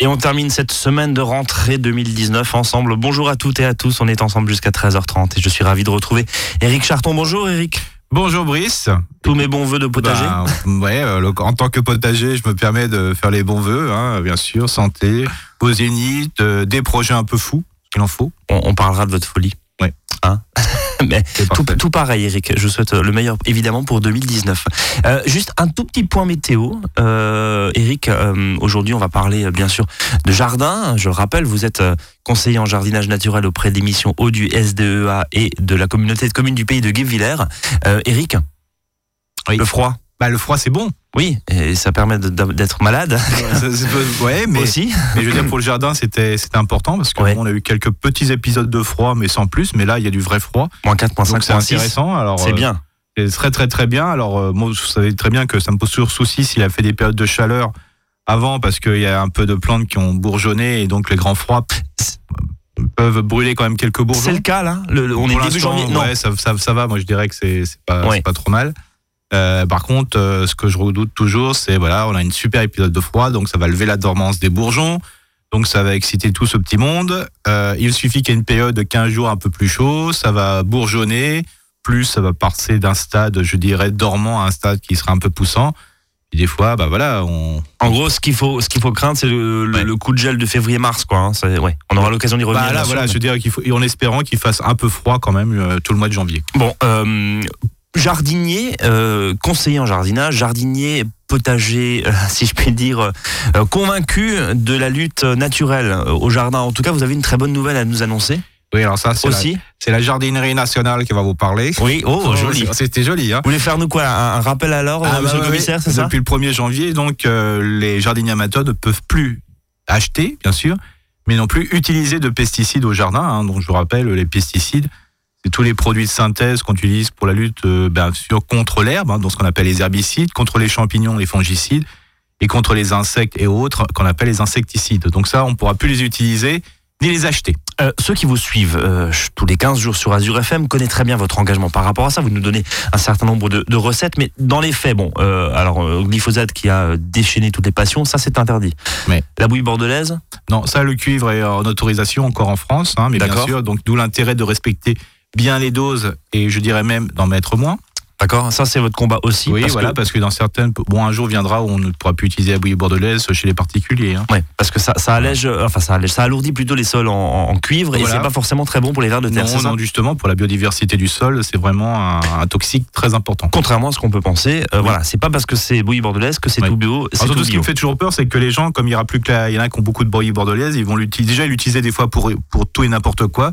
Et on termine cette semaine de rentrée 2019 ensemble. Bonjour à toutes et à tous. On est ensemble jusqu'à 13h30 et je suis ravi de retrouver Eric Charton. Bonjour Eric. Bonjour Brice. Tous mes bons voeux de potager. Ben, ouais, euh, en tant que potager, je me permets de faire les bons voeux, hein, bien sûr, santé, au zénith, euh, des projets un peu fous, qu'il en faut. On, on parlera de votre folie. Ouais. Hein? Mais tout, tout, pareil, Eric. Je vous souhaite le meilleur, évidemment, pour 2019. Euh, juste un tout petit point météo. Euh, Eric, euh, aujourd'hui, on va parler, bien sûr, de jardin. Je le rappelle, vous êtes conseiller en jardinage naturel auprès des missions eau du SDEA et de la communauté de communes du pays de Guebwiller. Euh, Eric, Oui. le froid? Bah, le froid, c'est bon. Oui, et ça permet d'être malade ouais, mais, aussi. mais je veux dire, pour le jardin, c'était important parce qu'on Ouais. a eu quelques petits épisodes de froid, mais sans plus. Mais là, il y a du vrai froid. Moins 4, moins 5, Donc, c'est moins 6. intéressant. C'est euh, bien. C'est très très très bien. Alors euh, moi, vous savez très bien que ça me pose toujours souci s'il a fait des périodes de chaleur avant parce qu'il y a un peu de plantes qui ont bourgeonné et donc les grands froids peuvent brûler quand même quelques bourgeons. C'est le cas, là Le- le- On est début janvier Non. Ouais, ça, ça, ça va. Moi, je dirais que c'est pas, Ouais. pas trop mal. Euh, par contre, euh, ce que je redoute toujours, c'est voilà, on a une super épisode de froid, donc ça va lever la dormance des bourgeons. Donc ça va exciter tout ce petit monde. Euh, il suffit qu'il y ait une période de 15 jours un peu plus chaud, ça va bourgeonner, plus ça va passer d'un stade, je dirais, dormant à un stade qui sera un peu poussant. Et des fois, bah voilà, on, En gros, ce qu'il faut, ce qu'il faut craindre, c'est le, le- Ouais. le coup de gel de février-mars, quoi. hein. Ça, ouais. On aura l'occasion d'y revenir. bah là, voilà, je dirais qu'il faut, et en espérant qu'il fasse un peu froid quand même euh, tout le mois de janvier. Bon, euh, jardinier, euh, conseiller en jardinage, jardinier potager, euh, si je puis dire, euh, convaincu de la lutte naturelle au jardin. En tout cas, vous avez une très bonne nouvelle à nous annoncer Oui, alors ça, c'est la, aussi. c'est la jardinerie nationale qui va vous parler. Oui, oh, joli. Vous C'était joli, hein voulez faire nous quoi un, un rappel à l'ordre, Ah, monsieur bah, le oui, commissaire, oui. c'est ça Depuis le 1er janvier, donc les jardiniers amateurs ne peuvent plus acheter, bien sûr, mais non plus utiliser de pesticides au jardin. hein. donc je vous rappelle, les pesticides, c'est tous les produits de synthèse qu'on utilise pour la lutte, euh, bien sûr, contre l'herbe, hein, donc ce qu'on appelle les herbicides, contre les champignons, les fongicides, et contre les insectes et autres qu'on appelle les insecticides. Donc ça, on ne pourra plus les utiliser ni les acheter. Euh, ceux qui vous suivent euh, tous les 15 jours sur Azure FM connaissent très bien votre engagement par rapport à ça. Vous nous donnez un certain nombre de, de recettes, mais dans les faits, bon, euh, alors euh, glyphosate qui a déchaîné toutes les passions, ça c'est interdit. Mais- La bouille bordelaise, Non, ça, le cuivre est en autorisation encore en France, hein, mais bien sûr, donc d'où l'intérêt de respecter bien les doses et je dirais même d'en mettre moins. d'accord Ça c'est votre combat aussi. Oui, parce voilà, que, parce que dans certaines, bon, un jour viendra où on ne pourra plus utiliser la bouillie bordelaise chez les particuliers. hein. ouais, parce que ça, ça allège, euh, enfin ça allège, ça alourdit plutôt les sols en, cuivre et Voilà. c'est pas forcément très bon pour les vers de terre. Non, non, justement, pour la biodiversité du sol, c'est vraiment un, un toxique très important. Contrairement à ce qu'on peut penser, euh, Oui. voilà, c'est pas parce que c'est bouillie bordelaise que c'est Oui. tout bio. Alors, tout surtout, ce qui me fait toujours peur, c'est que les gens, comme il y aura plus que il y en a qui ont beaucoup de bouillie bordelaise, ils vont l'utiliser, déjà l'utiliser des fois pour, pour tout et n'importe quoi.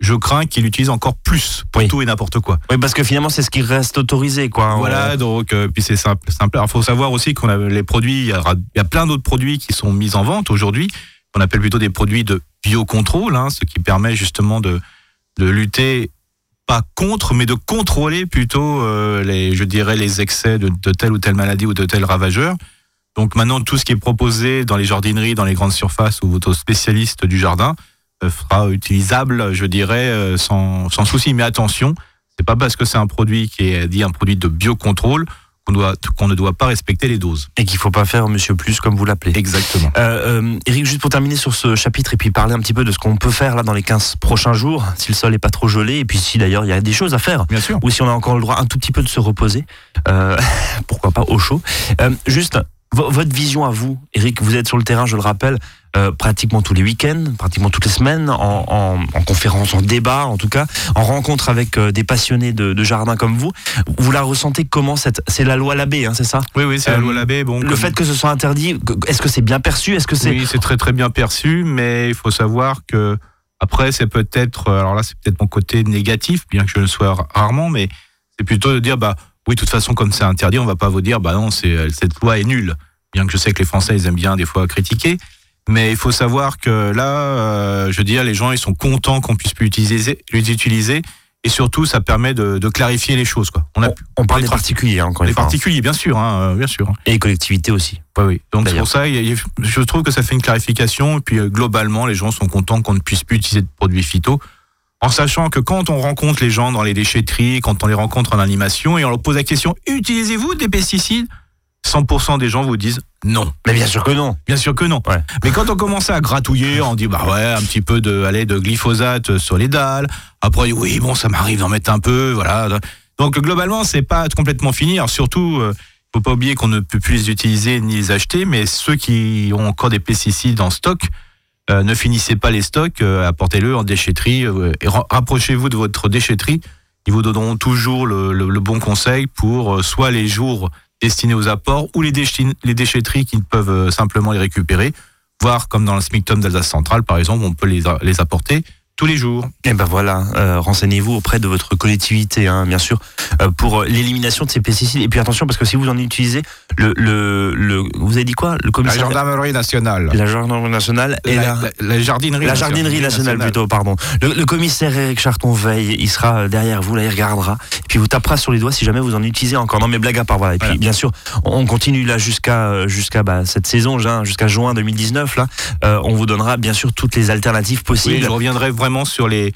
Je crains qu'ils l'utilisent encore plus pour Oui. tout et n'importe quoi. Oui, parce que finalement c'est ce qui reste autorisé, quoi. Voilà, donc euh, puis c'est simple. simple. Alors, faut savoir aussi qu'on a les produits. Il y, il a plein d'autres produits qui sont mis en vente aujourd'hui. qu'on appelle plutôt des produits de biocontrôle, hein, ce qui permet justement de de lutter pas contre, mais de contrôler plutôt euh, les, je dirais, les excès de, de telle ou telle maladie ou de tel ravageur. Donc maintenant, tout ce qui est proposé dans les jardineries, dans les grandes surfaces ou aux spécialistes du jardin euh, sera utilisable, je dirais, euh, sans, sans souci. Mais attention, c'est pas parce que c'est un produit qui est dit un produit de biocontrôle qu'on doit qu'on ne doit pas respecter les doses. Et qu'il faut pas faire Monsieur Plus comme vous l'appelez. Exactement. Euh, euh, Eric, juste pour terminer sur ce chapitre et puis parler un petit peu de ce qu'on peut faire là dans les 15 prochains jours, si le sol est pas trop gelé, et puis si d'ailleurs il y a des choses à faire, Bien sûr. ou si on a encore le droit un tout petit peu de se reposer, euh, pourquoi pas au chaud. Euh, juste, votre vision à vous, Eric, vous êtes sur le terrain, je le rappelle, euh, pratiquement tous les week-ends, pratiquement toutes les semaines, en, en, en conférence, en débat, en tout cas, en rencontre avec euh, des passionnés de, de jardin comme vous. Vous la ressentez comment cette, C'est la loi Labbé, hein, c'est ça? Oui, oui, c'est Euh, la loi Labbé. Bon, Le comme- fait que ce soit interdit, est-ce que c'est bien perçu? Est-ce que c'est Oui, c'est très très bien perçu, mais il faut savoir que après c'est peut-être, alors là c'est peut-être mon côté négatif, bien que je le sois rarement, mais c'est plutôt de dire bah oui, de toute façon comme c'est interdit, on va pas vous dire bah non, c'est cette loi est nulle. Bien que je sais que les Français ils aiment bien des fois critiquer, mais il faut savoir que là, euh, je veux dire, les gens ils sont contents qu'on puisse plus utiliser, les utiliser, et surtout ça permet de, de clarifier les choses quoi. On a On parle des particuliers, hein, encore une fois. particuliers, bien sûr, hein, euh, bien sûr. Et les collectivités aussi. Oui, oui. Donc c'est pour ça, je trouve que ça fait une clarification. Et puis euh, globalement, les gens sont contents qu'on ne puisse plus utiliser de produits phyto. En sachant que quand on rencontre les gens dans les déchetteries, quand on les rencontre en animation et on leur pose la question utilisez-vous des pesticides? 100% des gens vous disent non. Mais bien sûr que non. Bien sûr que non. Ouais. Mais quand on commençait à gratouiller, on dit bah ouais, un petit peu de, allez, de glyphosate sur les dalles. Après, oui, bon, ça m'arrive d'en mettre un peu, voilà. Donc globalement, c'est pas complètement fini. Alors surtout, euh, faut pas oublier qu'on ne peut plus les utiliser ni les acheter, mais ceux qui ont encore des pesticides en stock, euh, ne finissez pas les stocks, euh, apportez-le en déchetterie euh, et ra- rapprochez-vous de votre déchetterie. Ils vous donneront toujours le, bon conseil pour soit les jours destinés aux apports ou les, déchetteries qui peuvent simplement les récupérer, voire comme dans le SMICTOM d'Alsace Centrale par exemple, on peut les apporter tous les jours. Et ben voilà, euh, renseignez-vous auprès de votre collectivité, hein, bien sûr, euh, pour euh, l'élimination de ces pesticides. Et puis attention, parce que si vous en utilisez, le, le, le vous avez dit quoi? Le La commissaire gendarmerie nationale. la gendarmerie nationale et la, la, la- la jardinerie la jardinerie nationale plutôt, pardon. Le, le commissaire Eric Charton veille, il sera derrière vous, là, il regardera, et puis vous tapera sur les doigts si jamais vous en utilisez encore. Non mais blague à part, voilà. Et puis Voilà. bien sûr, on continue là jusqu'à jusqu'à bah, cette saison, hein, jusqu'à juin 2019 là, euh, on vous donnera bien sûr toutes les alternatives Oui, possibles. je reviendrai vraiment sur les.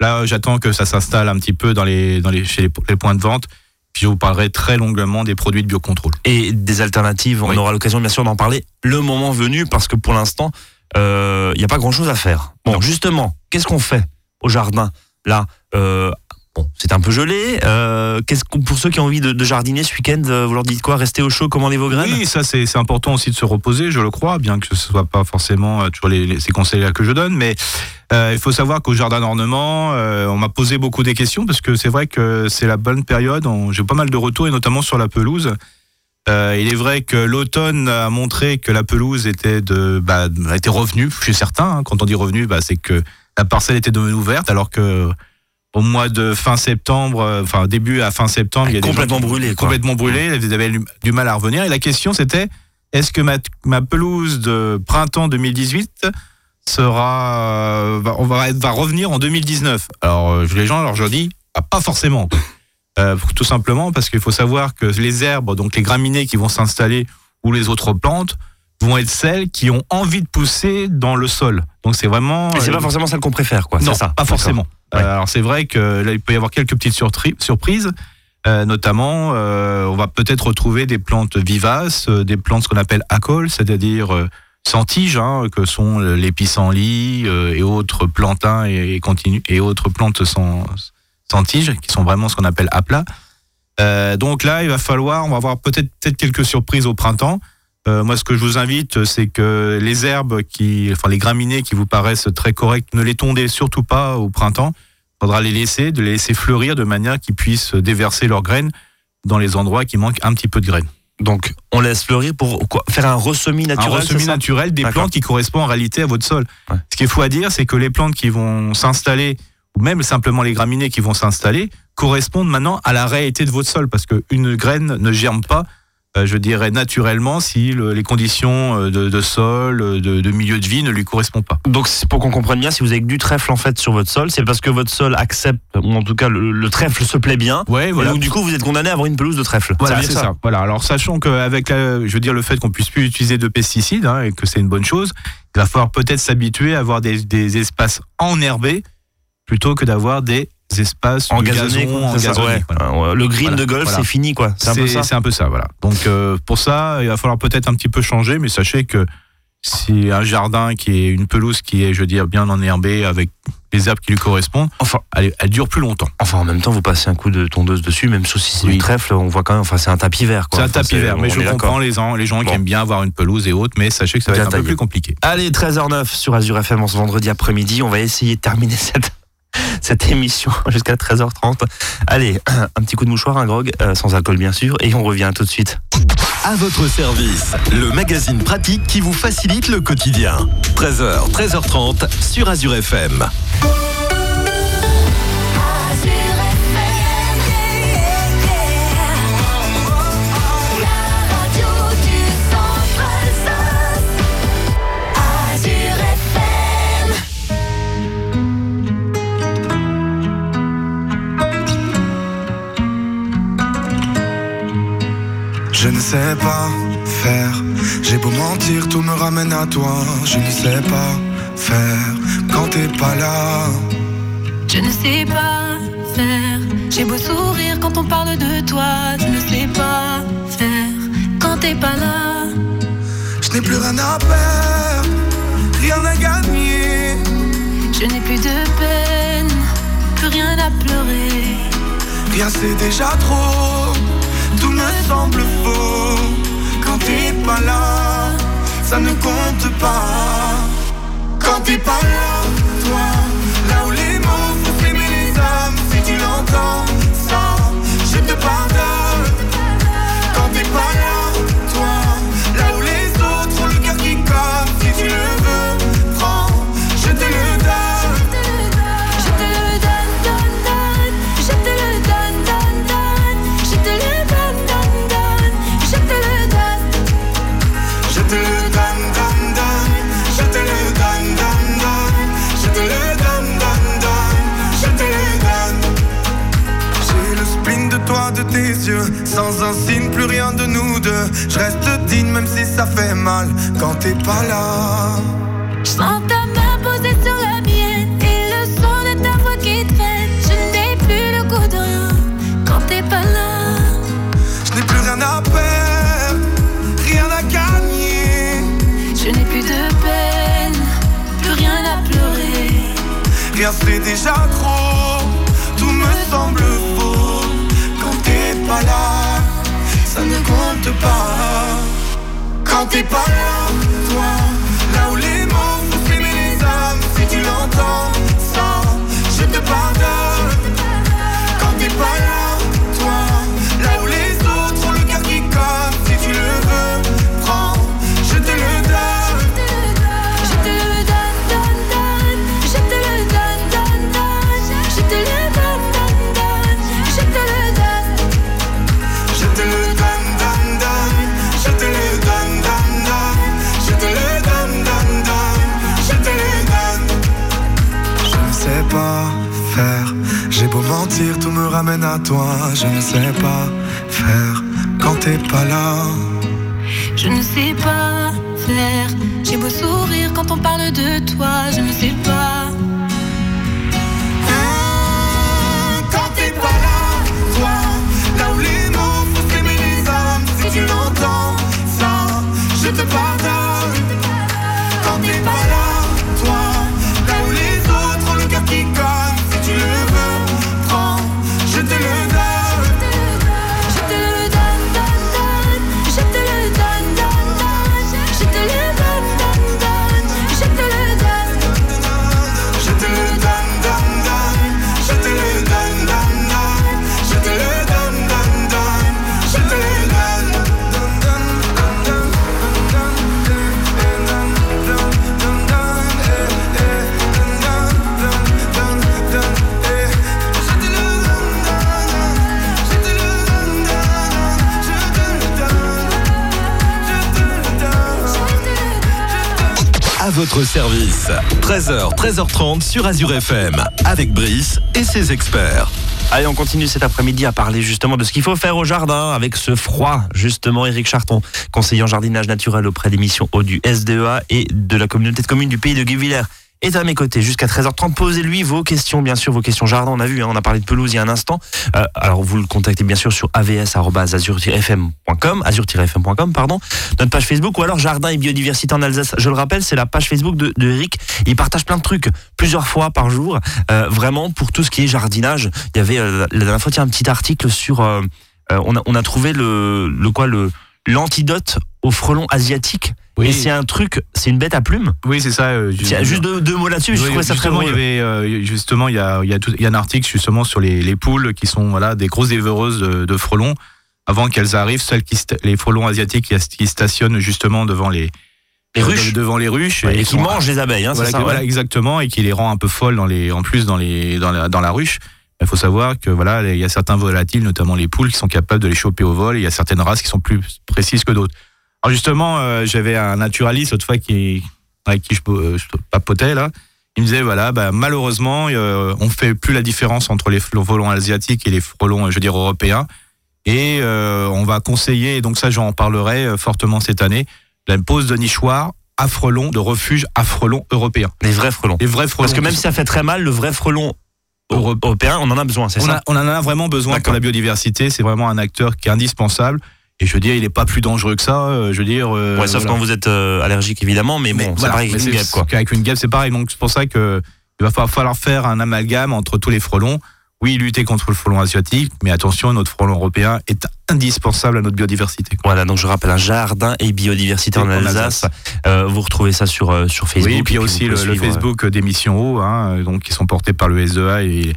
Là, j'attends que ça s'installe un petit peu dans les, dans les, chez les, les points de vente. Puis je vous parlerai très longuement des produits de biocontrôle. et des alternatives. On Oui. aura l'occasion bien sûr d'en parler le moment venu parce que pour l'instant, euh, il n'y a pas grand-chose à faire. Bon, Non. justement, qu'est-ce qu'on fait au jardin Là, euh, bon, c'est un peu gelé. Euh, qu'est-ce pour ceux qui ont envie de, jardiner ce week-end, euh, vous leur dites quoi? Restez au chaud, commandez vos graines Oui, ça c'est important aussi de se reposer, je le crois, bien que ce soit pas forcément euh, toujours les, les- ces conseils-là que je donne, mais il faut savoir qu'au jardin d'ornement, on m'a posé beaucoup des questions parce que c'est vrai que c'est la bonne période. On- J'ai pas mal de retours et notamment sur la pelouse. Il est vrai que l'automne a montré que la pelouse était de, bah, était revenue chez certains. hein. Quand on dit revenue, bah, c'est que la parcelle était devenue ouverte, alors que au mois de fin septembre, euh, enfin début à fin septembre, il y a complètement quoi. complètement brûlée. Ils avaient du- mal à revenir. Et la question c'était est-ce que ma, ma pelouse de printemps 2018 sera euh, va, on va, va revenir en 2019 Alors euh, les gens, alors je leur dis ah, pas forcément. Euh, tout simplement parce qu'il faut savoir que les herbes, donc les graminées qui vont s'installer ou les autres plantes, vont être celles qui ont envie de pousser dans le sol. Donc c'est vraiment. Et c'est euh, pas forcément celle qu'on préfère, quoi. non, ça. pas forcément. Ouais. Euh, alors c'est vrai que là il peut y avoir quelques petites surprises. Euh, notamment, euh, on va peut-être retrouver des plantes vivaces, euh, des plantes ce qu'on appelle acoles, c'est-à-dire euh, sans tige, hein, que sont les pissenlits euh, et autres plantains et, et, continu- et autres plantes sans, sans tige, qui sont vraiment ce qu'on appelle à plat. Euh, donc là, il va falloir, on va avoir peut-être peut-être quelques surprises au printemps. Euh, moi, ce que je vous invite, c'est que les herbes qui, enfin les graminées qui vous paraissent très correctes, ne les tondez surtout pas au printemps. Il faudra les laisser, de les laisser fleurir de manière qu'ils puissent déverser leurs graines dans les endroits qui manquent un petit peu de graines. Donc, on laisse fleurir pour quoi? Faire un ressemis naturel. un ressemis naturel des plantes qui correspondent en réalité à votre sol. Ouais. Ce qu'il faut à dire, c'est que les plantes qui vont s'installer, ou même simplement les graminées qui vont s'installer, correspondent maintenant à la réalité de votre sol, parce qu'une graine ne germe pas, je dirais naturellement, si le- les conditions euh, de, de sol, euh, de, de milieu de vie ne lui correspondent pas. Donc, pour qu'on comprenne bien, si vous avez du trèfle en fait sur votre sol, c'est parce que votre sol accepte, ou en tout cas le, le trèfle se plaît bien. Ouais, Et voilà. donc, du coup, vous êtes condamné à avoir une pelouse de trèfle. Voilà, c'est ça. Voilà. Alors, sachant qu'avec, je veux dire, le fait qu'on puisse plus utiliser de pesticides hein, et que c'est une bonne chose, il va falloir peut-être s'habituer à avoir des, des espaces enherbés plutôt que d'avoir des espaces En de gazonné, gazon, quoi, en c'est ça, gazonné, ouais. voilà. Euh, Le green Voilà, de golf, voilà. c'est fini, quoi. C'est un peu ça. C'est un peu ça, voilà. Donc, euh, pour ça, il va falloir peut-être un petit peu changer, mais sachez que si un jardin qui est une pelouse qui est, je veux dire, bien enherbée avec les herbes qui lui correspondent, Enfin, elle, elle dure plus longtemps. enfin, en même temps, vous passez un coup de tondeuse dessus, même si c'est Oui. du trèfle, on voit quand même, enfin, c'est un tapis vert. C'est un Enfin, tapis vert, mais je comprends les gens, les gens Bon. qui aiment bien avoir une pelouse et autres, mais sachez que ça va Bien être un peu plus compliqué. Allez, 13h09 sur Azure FM en ce vendredi après-midi. On va essayer de terminer cette, cette émission jusqu'à 13h30. Allez, un petit coup de mouchoir, un grog, euh, sans alcool bien sûr, et on revient tout de suite. À votre service, le magazine pratique qui vous facilite le quotidien. 13h, 13h30 sur Azure FM. Je ne sais pas faire. J'ai beau mentir, tout me ramène à toi. Je ne sais pas faire quand t'es pas là. Je ne sais pas faire. J'ai beau sourire quand on parle de toi. Je ne sais pas faire. Quand t'es pas là. Je n'ai plus rien à perdre, rien à gagner. Je n'ai plus de peine, plus rien à pleurer. Rien c'est déjà trop, semble faux. Quand t'es pas là, ça ne compte pas. Quand t'es pas là semble faux. Quand t'es pas là, ça ne compte pas. Quand t'es pas là, toi, là où les mots font les âmes, si tu l'entends, ça, je te pardonne. Je ne sais pas faire quand t'es pas là. Je ne sais pas faire. J'ai beau sourire quand on parle de toi. Je ne sais pas. Service. 13h, 13h30 sur Azure FM. Avec Brice et ses experts. Allez, on continue cet après-midi à parler justement de ce qu'il faut faire au jardin avec ce froid. Justement, Eric Charton, conseiller en jardinage naturel auprès des missions eau du SDEA et de la communauté de communes du pays de Guivillers est à mes côtés jusqu'à 13h30. Posez-lui vos questions, bien sûr, vos questions jardin. On a vu, hein, on a parlé de pelouse il y a un instant. Euh, alors, vous le contactez bien sûr sur avs.azur-fm.com, azur-fm.com, pardon, notre page Facebook ou alors Jardin et Biodiversité en Alsace. Je le rappelle, c'est la page Facebook de, de Eric. Il partage plein de trucs plusieurs fois par jour, euh, vraiment pour tout ce qui est jardinage. Il y avait euh, la dernière fois, il y a un petit article sur. euh, on, a, on a trouvé le, le quoi le l'antidote au frelon asiatique. Oui. Et c'est un truc, c'est une bête à plumes. Oui, c'est ça. euh, Tiens, Juste deux, deux mots là-dessus, je Oui, trouvais ça très bon. Il y avait, euh, justement, il y a, il y, a tout- il y a un article justement sur les, les poules qui sont voilà, des grosses dévoreuses de, de frelons. Avant qu'elles arrivent, celles qui, les frelons asiatiques qui, stationnent justement devant les, Les euh, ruches. devant les ruches Ouais, et qui qui mangent les abeilles, hein, voilà, ça que- ouais. voilà, exactement, et qui les rend un peu folles dans les, en plus dans les, dans la, dans la ruche. Il faut savoir que voilà, il y a certains volatiles, notamment les poules, qui sont capables de les choper au vol. Et il y a certaines races qui sont plus précises que d'autres. Alors justement, euh, j'avais un naturaliste autrefois qui, avec qui je, euh, je papotais là. Il me disait voilà, bah, malheureusement, euh, on fait plus la différence entre les frelons asiatiques et les frelons, euh, je veux dire européens. Et euh, on va conseiller, et donc ça j'en parlerai fortement cette année, la pose de nichoirs à frelons, de refuge à frelons européens. Les vrais frelons. Les vrais frelons. Parce que même si ça fait très mal, le vrai frelon Euro- européen, on en a besoin, c'est ça a- on en a vraiment besoin pour la biodiversité. C'est vraiment un acteur qui est indispensable. Et je veux dire, il n'est pas plus dangereux que ça. euh, je veux dire. euh, Ouais, sauf voilà. quand vous êtes euh, allergique évidemment, mais, bon, c'est voilà, pareil mais avec une c'est- guêpe quoi. Avec une guêpe, c'est pareil. Donc c'est pour ça que il va fa- falloir faire un amalgame entre tous les frelons. Oui, lutter contre le frelon asiatique, mais attention, notre frelon européen est indispensable à notre biodiversité. Voilà, donc je rappelle un jardin et biodiversité en En Alsace. Euh, vous retrouvez ça sur sur Facebook. oui, et puis il y a aussi le, Facebook des missions eau, hein, donc qui sont portés par le SEA et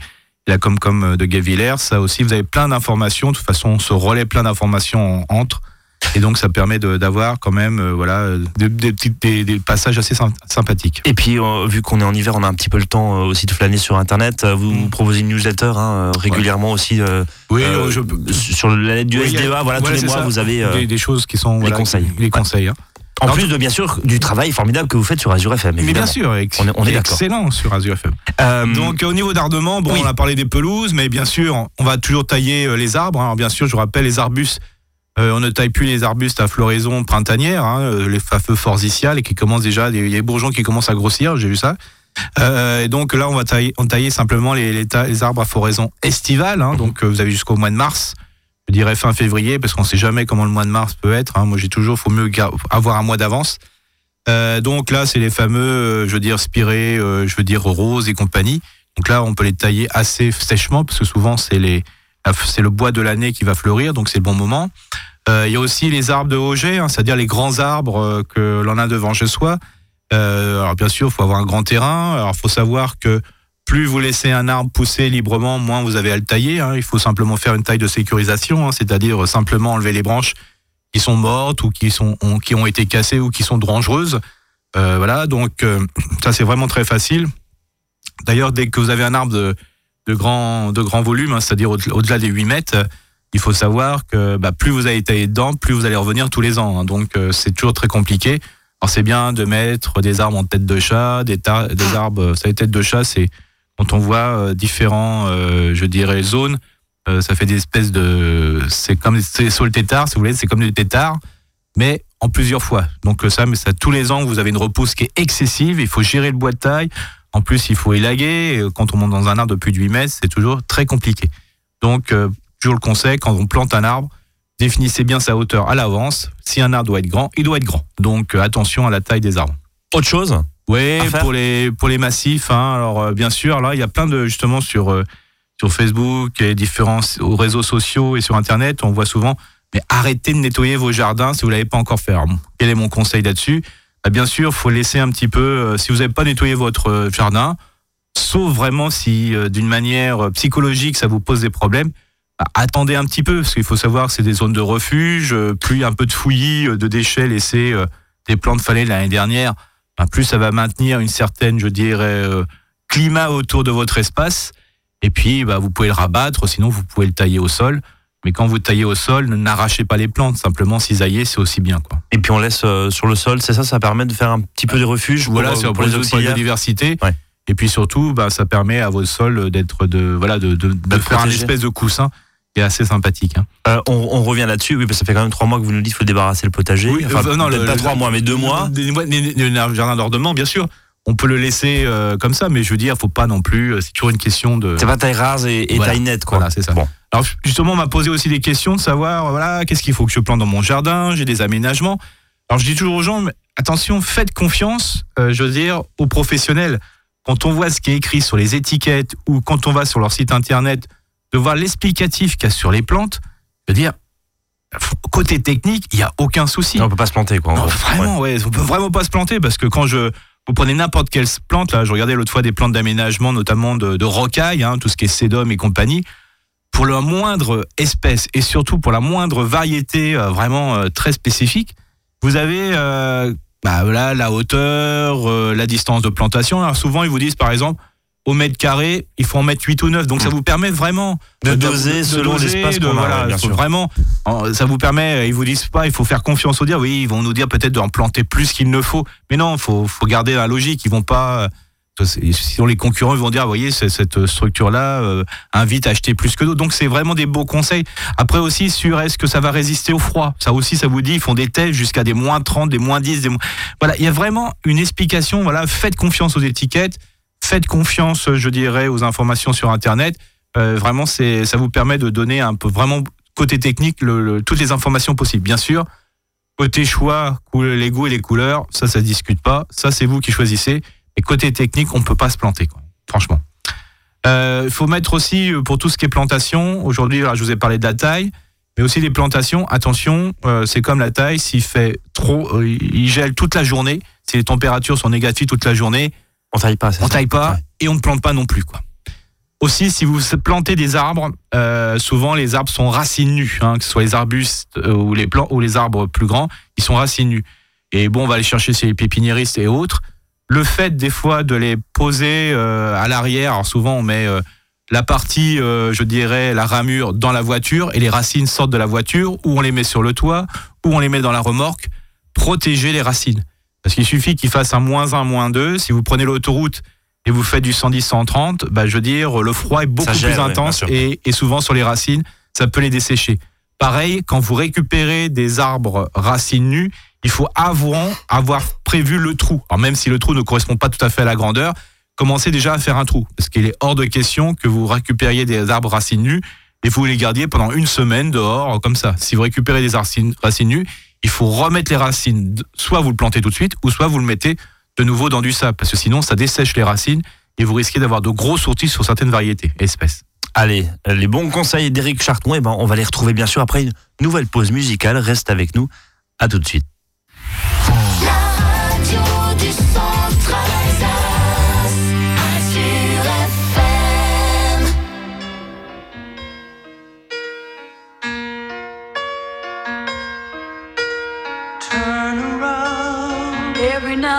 la Comcom de Guevillers. Ça aussi, vous avez plein d'informations. De toute façon, on se relaie plein d'informations en- entre. Et donc, ça permet d'avoir quand même euh, voilà, euh, des, des petits- des- des passages assez sym- sympathiques. Et puis, euh, vu qu'on est en hiver, on a un petit peu le temps euh, aussi de flâner sur Internet. Euh, Vous Mm. proposez une newsletter hein, euh, régulièrement aussi euh, Oui, euh, je, sur la lettre du Oui, SDA. Voilà, tous les mois, ça. vous avez. euh, des, des choses qui sont les voilà, conseils. Les conseils. hein. En Alors, plus de, bien sûr, du travail formidable que vous faites sur Azure FM. Mais bien sûr, ex- On est- on est excellent sur Azure FM. Euh, Donc au niveau d'ardement, bon, oui. on a parlé des pelouses, mais bien sûr, on va toujours tailler euh, les arbres. hein. Alors bien sûr, je rappelle les arbustes. euh, on ne taille plus les arbustes à floraison printanière, hein, euh, les fameux forsythiales, et qui commencent déjà, il y a des bourgeons qui commencent à grossir, j'ai vu ça. Euh, et donc là, on va tailler, on tailler simplement les, les, ta- les arbres à floraison estivale. hein. donc euh, vous avez jusqu'au mois de mars, je dirais fin février, parce qu'on sait jamais comment le mois de mars peut être. hein. Moi, j'ai toujours, faut mieux avoir un mois d'avance. Euh, donc là, c'est les fameux, euh, je veux dire, spirés, euh, je veux dire, roses et compagnie. Donc là, on peut les tailler assez sèchement, parce que souvent, c'est le bois de l'année qui va fleurir, donc c'est le bon moment. Il y a aussi les arbres de jet, hein, c'est-à-dire les grands arbres que l'on a devant chez soi. Alors bien sûr, il faut avoir un grand terrain. Alors faut savoir que plus vous laissez un arbre pousser librement, moins vous avez à le tailler. hein. Il faut simplement faire une taille de sécurisation, hein, c'est-à-dire simplement enlever les branches qui sont mortes ou qui sont ont- qui ont été cassées ou qui sont dangereuses. Euh, voilà, donc euh, ça c'est vraiment très facile. D'ailleurs, dès que vous avez un arbre de, grand de grand volume, hein, c'est-à-dire au- au-delà des 8 mètres, il faut savoir que bah, plus vous allez tailler dedans, plus vous allez revenir tous les ans. donc euh, c'est toujours très compliqué. Alors c'est bien de mettre des arbres en tête de chat, des arbres, ça les têtes de chat, c'est quand on voit euh, différents, euh, je dirais, zones, euh, ça fait des espèces de, c'est comme c'est sur le tétard, si vous voulez, c'est comme des tétards, mais en plusieurs fois. Donc ça, mais ça tous les ans, vous avez une repousse qui est excessive. Il faut gérer le bois de taille. En plus, il faut élaguer. Quand on monte dans un arbre de plus de 8 mètres, c'est toujours très compliqué. Donc, toujours le conseil, quand on plante un arbre, définissez bien sa hauteur à l'avance. Si un arbre doit être grand, il doit être grand. Donc, attention à la taille des arbres. autre chose? Oui, pour les pour les massifs. Hein, alors euh, bien sûr, là il y a plein de justement sur euh, sur Facebook et différents aux réseaux sociaux et sur Internet, on voit souvent. Mais arrêtez de nettoyer vos jardins si vous l'avez pas encore fait. Alors, quel est mon conseil là-dessus? Bah, Bien sûr, faut laisser un petit peu. euh, si vous n'avez pas nettoyé votre jardin, sauf vraiment si d'une manière psychologique ça vous pose des problèmes. bah, Attendez un petit peu, parce qu'il faut savoir que c'est des zones de refuge, plus un peu de fouillis, de déchets laissés, des plantes fallait l'année dernière, ben, plus ça va maintenir une certaine, je dirais, euh, climat autour de votre espace. Et puis, bah, vous pouvez le rabattre, sinon vous pouvez le tailler au sol. Mais quand vous taillez au sol, ne- n'arrachez pas les plantes, simplement cisailler, c'est aussi bien. Quoi. Et puis on laisse euh, sur le sol, c'est ça, ça permet de faire un petit peu de refuge pour, Voilà, euh, c'est pour pour, les les pour la auxiliaires. biodiversité. Ouais. Et puis surtout, bah, ça permet à vos sols d'être de voilà de, de, faire un espèce de coussin est assez sympathique. hein. Euh, on, on revient là-dessus, oui, parce que ça fait quand même trois mois que vous nous dites qu'il faut débarrasser le potager. Oui, Enfin, euh, non, le- pas le- trois mois, mais deux mois. Des jardins d'ordonnement, bien sûr. On peut le laisser euh, comme ça, mais je veux dire, faut pas non plus. C'est toujours une question de. C'est pas taille rase et, et Voilà. taille nette, quoi. Voilà, c'est ça. Bon. Alors justement, on m'a posé aussi des questions de savoir, voilà, qu'est-ce qu'il faut que je plante dans mon jardin, j'ai des aménagements. Alors je dis toujours aux gens, mais attention, faites confiance, je veux dire, aux professionnels. Quand on voit ce qui est écrit sur les étiquettes ou quand on va sur leur site internet, de voir l'explicatif qu'il y a sur les plantes, veux dire, côté technique, il n'y a aucun souci. On peut pas se planter, quoi. Non, vraiment, ouais. on peut vraiment pas se planter parce que quand je vous prenez n'importe quelle plante, là, je regardais l'autre fois des plantes d'aménagement, notamment de, de rocaille, hein, tout ce qui est sédum et compagnie. Pour la moindre espèce et surtout pour la moindre variété euh, vraiment euh, très spécifique, vous avez euh, bah, voilà, la hauteur, la distance de plantation. Alors souvent, ils vous disent par exemple, au mètre carré, il faut en mettre 8 ou 9. Donc ça vous permet vraiment De doser selon l'espace qu'on a, voilà, bien sûr. Vraiment, ça vous permet, ils vous disent pas, il faut faire confiance aux dire, oui, ils vont nous dire peut-être d'en planter plus qu'il ne faut. Mais non, faut, faut garder la logique. Ils vont pas, euh, sinon les concurrents vont dire, vous voyez, c'est- cette structure-là euh, invite à acheter plus que d'autres. Donc c'est vraiment des beaux conseils. Après aussi, sur est-ce que ça va résister au froid? Ça aussi, ça vous dit, ils font des tests jusqu'à des moins 30, des moins 10, des moins... Voilà, il y a vraiment une explication. Voilà, faites confiance aux étiquettes, faites confiance, je dirais, aux informations sur Internet. Euh, vraiment, c'est, ça vous permet de donner un peu vraiment côté technique toutes les informations possibles. Bien sûr, côté choix, les goûts et les couleurs, ça, ça se discute pas. Ça, c'est vous qui choisissez. Et côté technique, on peut pas se planter, franchement. Il faut mettre aussi euh, pour tout ce qui est plantation. Aujourd'hui, je vous ai parlé de la taille, mais aussi les plantations. Attention, euh, c'est comme la taille. S'il fait trop, euh, il gèle toute la journée. Si les températures sont négatives toute la journée, On taille pas, on ça taille pas Ouais. et on ne plante pas non plus quoi. Aussi, si vous plantez des arbres, euh, souvent les arbres sont racines nues, hein, que ce soit les arbustes euh, ou les plants ou les arbres plus grands, ils sont racines nues. Et bon, on va les chercher chez les pépiniéristes et autres. Le fait des fois de les poser euh, à l'arrière, alors souvent on met la partie, je dirais, la ramure dans la voiture et les racines sortent de la voiture, ou on les met sur le toit, ou on les met dans la remorque, protéger les racines. Parce qu'il suffit qu'il fasse un moins 1, moins 2. Si vous prenez l'autoroute et vous faites du 110, 130, bah, je veux dire, le froid est beaucoup plus intense et souvent sur les racines, ça peut les dessécher. Pareil, quand vous récupérez des arbres racines nues, il faut avant avoir prévu le trou. Alors même si le trou ne correspond pas tout à fait à la grandeur, commencez déjà à faire un trou. Parce qu'il est hors de question que vous récupériez des arbres racines nues et vous les gardiez pendant une semaine dehors, comme ça. Si vous récupérez des racines, racines nues, il faut remettre les racines. Soit vous le plantez tout de suite, ou soit vous le mettez de nouveau dans du sable. Parce que sinon, ça dessèche les racines et vous risquez d'avoir de gros sorties sur certaines variétés espèces. Allez, les bons conseils d'Éric Charton, eh ben, on va les retrouver bien sûr après une nouvelle pause musicale. Reste avec nous. À tout de suite.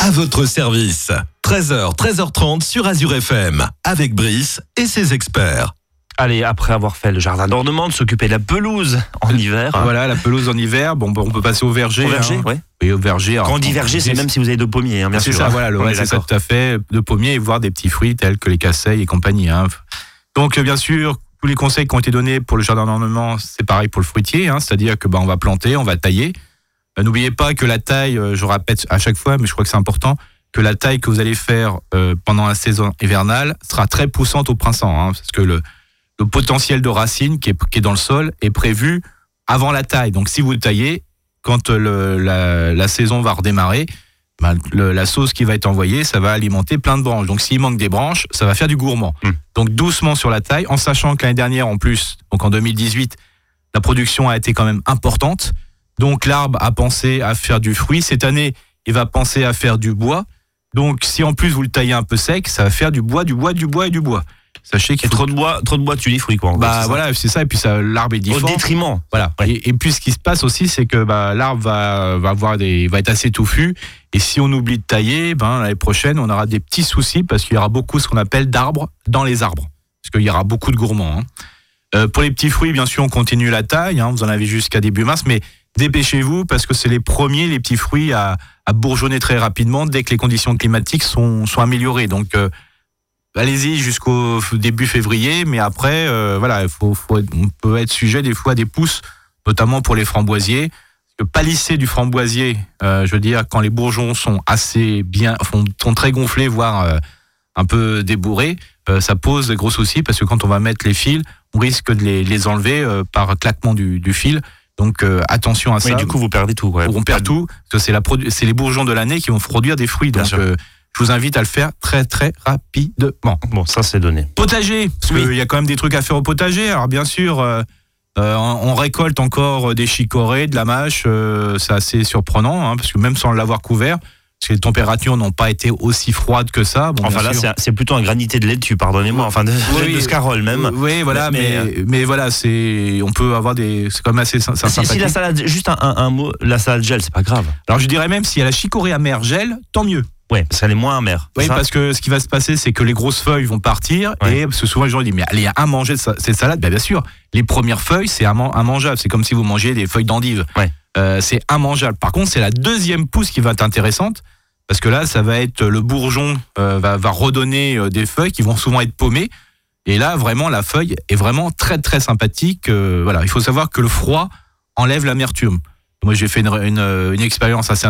À votre service. 13h, 13h30 sur Azure FM. Avec Brice et ses experts. Allez, après avoir fait le jardin d'ornement, de s'occuper de la pelouse en hiver. hein. Voilà, la pelouse en hiver. Bon, on peut passer au verger. Au verger, hein. ouais. Oui, au verger. on dit verger, c'est même si vous avez deux pommiers, hein, bien C'est sûr. ça, hein. voilà, ouais, c'est ça tout à fait. De pommiers et voir des petits fruits tels que les casseilles et compagnie. hein. Donc, bien sûr, tous les conseils qui ont été donnés pour le jardin d'ornement, c'est pareil pour le fruitier, hein, c'est-à-dire que bah, on va planter, on va tailler. Euh, N'oubliez pas que la taille, euh, je répète à chaque fois, mais je crois que c'est important, que la taille que vous allez faire euh, pendant la saison hivernale sera très poussante au printemps, hein, parce que le, le potentiel de racine qui est, qui est dans le sol est prévu avant la taille. Donc, si vous taillez, quand le- la, la saison va redémarrer, ben, le- la sauce qui va être envoyée, ça va alimenter plein de branches. Donc s'il manque des branches, ça va faire du gourmand. Mm. Donc doucement sur la taille, en sachant que l'année dernière, en plus, donc en 2018, la production a été quand même importante. Donc l'arbre a pensé à faire du fruit. Cette année, il va penser à faire du bois. Donc si en plus vous le taillez un peu sec, ça va faire du bois, du bois, du bois et du bois. Sachez qu'il faut... trop de bois, trop de bois, tu dis fruits quoi. gros, Bah voilà, c'est ça. Et puis ça, l'arbre est Au difforme. détriment. Voilà. Ouais. Et, et puis ce qui se passe aussi, c'est que bah, l'arbre va, va avoir des, va être assez touffu. Et si on oublie de tailler, ben l'année prochaine, on aura des petits soucis parce qu'il y aura beaucoup ce qu'on appelle d'arbres dans les arbres, parce qu'il y aura beaucoup de gourmands. hein. Euh, pour les petits fruits, bien sûr, on continue la taille. hein, vous en avez jusqu'à début mars, mais dépêchez-vous parce que c'est les premiers, les petits fruits à, à bourgeonner très rapidement dès que les conditions climatiques sont, sont améliorées. Donc euh, allez-y jusqu'au début février, mais après, euh, voilà, il faut, faut on peut être sujet des fois à des pousses, notamment pour les framboisiers. Le palissé du framboisier, euh, je veux dire, quand les bourgeons sont assez bien, sont très gonflés, voire euh, un peu débourrés, euh, ça pose de gros soucis parce que quand on va mettre les fils, on risque de les, les enlever euh, par claquement du, du fil. Donc euh, attention à ça. Oui, du coup, vous perdez tout. ouais. on perd tout, parce que c'est c'est les bourgeons de l'année qui vont produire des fruits. Bien Donc euh, je vous invite à le faire très très rapidement. Bon, ça c'est donné. Potager, parce Oui. qu'il y a quand même des trucs à faire au potager. Alors bien sûr, euh, on récolte encore des chicorées, de la mâche. c'est assez surprenant, hein, parce que même sans l'avoir couvert, parce que les températures n'ont pas été aussi froides que ça. Bon, Enfin là, c'est- plutôt un granité de laitue, pardonnez-moi. Enfin, de, Oui, de scarole même. Oui, voilà, Mais- mais, mais, voilà, c'est, on peut avoir des, c'est quand même assez sy- Si, la salade, juste un, un- un mot, la salade gel, c'est pas grave. Alors je dirais même si y a la chicorée amère gel, tant mieux. Ouais, parce qu'elle est moins amère. Oui, Ça, parce que ce qui va se passer, c'est que les grosses feuilles vont partir. Ouais. Et parce que souvent, les gens disent, mais allez, à manger cette salade Ben, Bien sûr, les premières feuilles, c'est imman- immangeable. C'est comme si vous mangez des feuilles d'endive. Ouais. Euh, c'est immangeable. Par contre, c'est la deuxième pousse qui va être intéressante. Parce que là, ça va être le bourgeon euh, va, va redonner euh, des feuilles qui vont souvent être paumées. Et là, vraiment, la feuille est vraiment très, très sympathique. Voilà, il faut savoir que le froid enlève l'amertume. Moi, j'ai fait une, expérience assez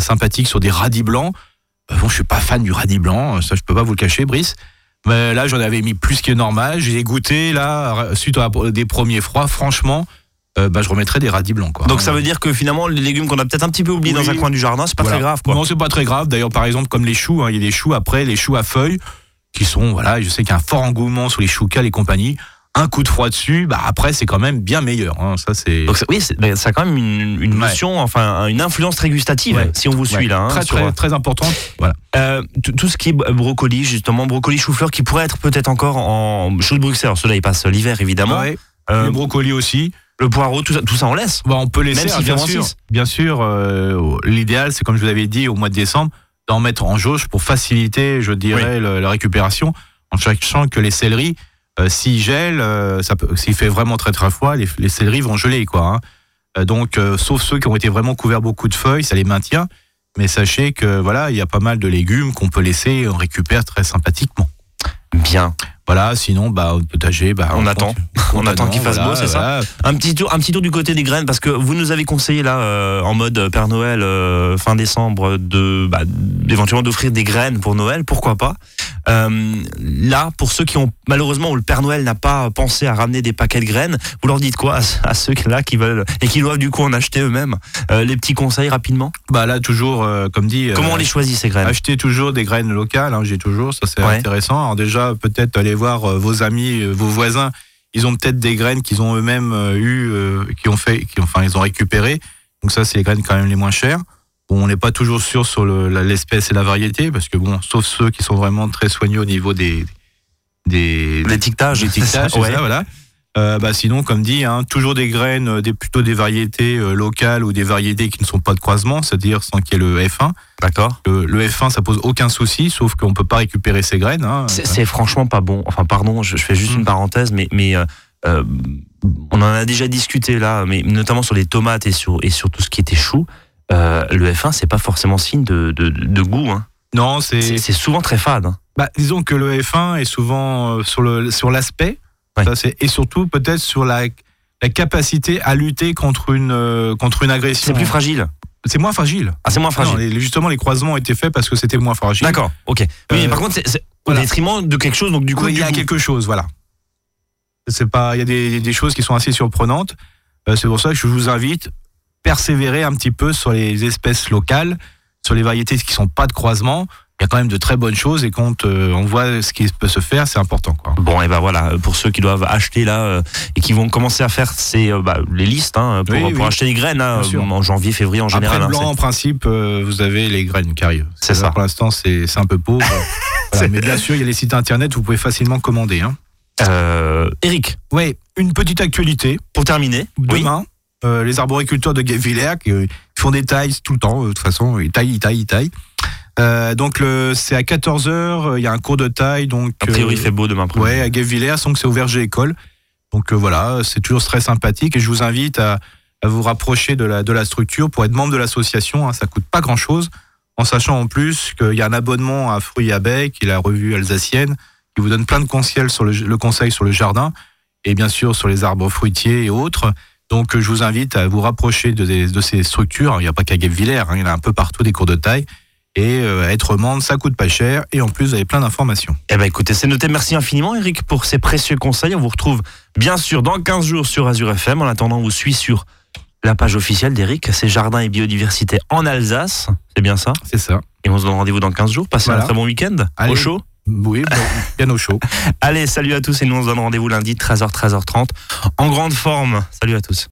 sympathique sur des radis blancs. Bon, je suis pas fan du radis blanc, ça je peux pas vous le cacher, Brice. Mais là, j'en avais mis plus que normal. J'ai goûté là, suite à des premiers froids. Franchement, euh, bah, je remettrais des radis blancs. Quoi. Donc ça veut dire que finalement, les légumes qu'on a peut-être un petit peu oubliés Oui. dans un coin du jardin, c'est pas Voilà. très grave. Quoi. Non, c'est pas très grave. D'ailleurs, par exemple, comme les choux, hein, il y a des choux après, les choux à feuilles, qui sont, voilà, je sais qu'il y a un fort engouement sur les choux et compagnie. Un coup de froid dessus, bah après, c'est quand même bien meilleur. hein. Ça, c'est. Oui, ça a quand même une, une Ouais. notion, enfin une influence très gustative, Ouais. si on vous suit Ouais. là. hein, très, sur- très, très importante. Voilà. Euh, tout ce qui est brocoli, justement, brocoli, chou-fleur, qui pourrait être peut-être encore en chou de Bruxelles. Alors, Cela, il passe l'hiver, évidemment. Ouais. Euh, le brocoli aussi. Le poireau, tout ça, tout ça, on laisse. Bah, on peut laisser, Même ah, s'il bien sûr. Bien sûr, euh, l'idéal, c'est comme je vous l'avais dit au mois de décembre, d'en mettre en jauge pour faciliter, je dirais, le- la récupération, en sachant que les céleris, euh, s'ils gèlent, euh, s'il fait vraiment très très froid, les, les céleris vont geler, quoi. hein. Euh, donc, euh, sauf ceux qui ont été vraiment couverts beaucoup de feuilles, ça les maintient. Mais sachez que voilà, il y a pas mal de légumes qu'on peut laisser et on récupère très sympathiquement. Bien. Voilà, sinon, bah, potager, bah, On attend. On attend qu'il fasse beau, c'est ça. Un petit tour, un petit tour du côté des graines parce que vous nous avez conseillé là euh, en mode Père Noël euh, fin décembre de bah, éventuellement d'offrir des graines pour Noël, pourquoi pas. Euh, là, pour ceux qui ont malheureusement où le Père Noël n'a pas pensé à ramener des paquets de graines, vous leur dites quoi à, à ceux là qui veulent et qui doivent du coup en acheter eux-mêmes Les petits conseils rapidement? Bah là, toujours, comme dit. Comment on les choisit ces graines? Achetez toujours des graines locales, hein, j'ai toujours, ça c'est Ouais. intéressant. Alors déjà, peut-être aller voir euh, vos amis, euh, vos voisins, ils ont peut-être des graines qu'ils ont eux-mêmes euh, eu, euh, qui ont fait, qui, enfin ils ont récupéré. Donc ça, c'est les graines quand même les moins chères. Bon, on n'est pas toujours sûr sur le- l'espèce et la variété, parce que bon, sauf ceux qui sont vraiment très soigneux au niveau des des, des étiquetages, c'est Ouais. ça, voilà. Euh, bah, sinon, comme dit, hein, toujours des graines, euh, des, plutôt des variétés euh, locales ou des variétés qui ne sont pas de croisement, c'est-à-dire sans qu'il y ait le F1. D'accord. Le, le F1, ça pose aucun souci, sauf qu'on peut pas récupérer ces graines. hein. C'est franchement pas bon. Enfin, pardon, je, je fais juste Mm. une parenthèse, mais, mais euh, on en a déjà discuté là, mais notamment sur les tomates et sur, et sur tout ce qui était chou. le F1, c'est pas forcément signe de, de, de goût. Hein. Non, c'est. C'est souvent très fade. hein. Bah, disons que le F1 est souvent sur le sur l'aspect, Ça, et surtout peut-être sur la la capacité à lutter contre une euh, contre une agression. C'est plus fragile. C'est moins fragile. Ah, c'est moins Non, fragile. les- justement, les croisements ont été faits parce que c'était moins fragile. D'accord, ok. Oui, mais Euh, par contre, c'est au voilà. détriment de quelque chose, donc du coup, Oui, il y a quelque chose, voilà. C'est pas, il y a des, des choses qui sont assez surprenantes. Euh, c'est pour ça que je vous invite persévérer un petit peu sur les espèces locales, sur les variétés qui sont pas de croisement. Il y a quand même de très bonnes choses et quand euh, on voit ce qui peut se faire, c'est important, quoi. Bon, et ben voilà, pour ceux qui doivent acheter là euh, et qui vont commencer à faire ces, euh, bah, les listes hein, pour, Oui, pour oui. acheter des graines hein, en janvier, février en général. Après le hein, blanc, en principe, vous avez les graines arrivent. C'est ça. Pour l'instant, c'est un peu pauvre. Voilà, Mais bien sûr, il y a les sites internet, vous pouvez facilement commander. Eric, Ouais, une petite actualité. pour terminer, oui. Demain, les arboriculteurs de Guebwiller qui font des tailles tout le temps. De toute façon, ils taillent, ils taillent, ils taillent. Euh, donc le- c'est à 14h, il y a un cours de taille. Donc, A priori, il euh, fait beau demain. Ouais, à Guebwiller, donc c'est au Verger École. Donc euh, voilà, c'est toujours très sympathique et je vous invite à, à vous rapprocher de la, de la structure pour être membre de l'association. Hein, ça coûte pas grand chose, en sachant en plus qu'il y a un abonnement à Fruits et Abeilles, qui est la revue alsacienne, qui vous donne plein de conseils sur le, le conseil sur le jardin et bien sûr sur les arbres fruitiers et autres. Donc euh, je vous invite à vous rapprocher de, de ces structures. Il n'y a pas qu'à Guebwiller, hein, il y en a un peu partout des cours de taille. Et euh, être membre, ça coûte pas cher et en plus vous avez plein d'informations. Eh ben écoutez, c'est noté. Merci infiniment, Eric, pour ces précieux conseils. On vous retrouve bien sûr dans 15 jours sur Azure FM. En attendant, on vous suit sur la page officielle d'Eric, c'est Jardin et Biodiversité en Alsace. C'est bien ça? C'est ça. Et on se donne rendez-vous dans 15 jours. Passez Voilà. un très bon week-end. Au chaud? Oui, bon, bien au chaud. Allez, salut à tous et nous on se donne rendez-vous lundi 13h, 13h30 en grande forme. Salut à tous.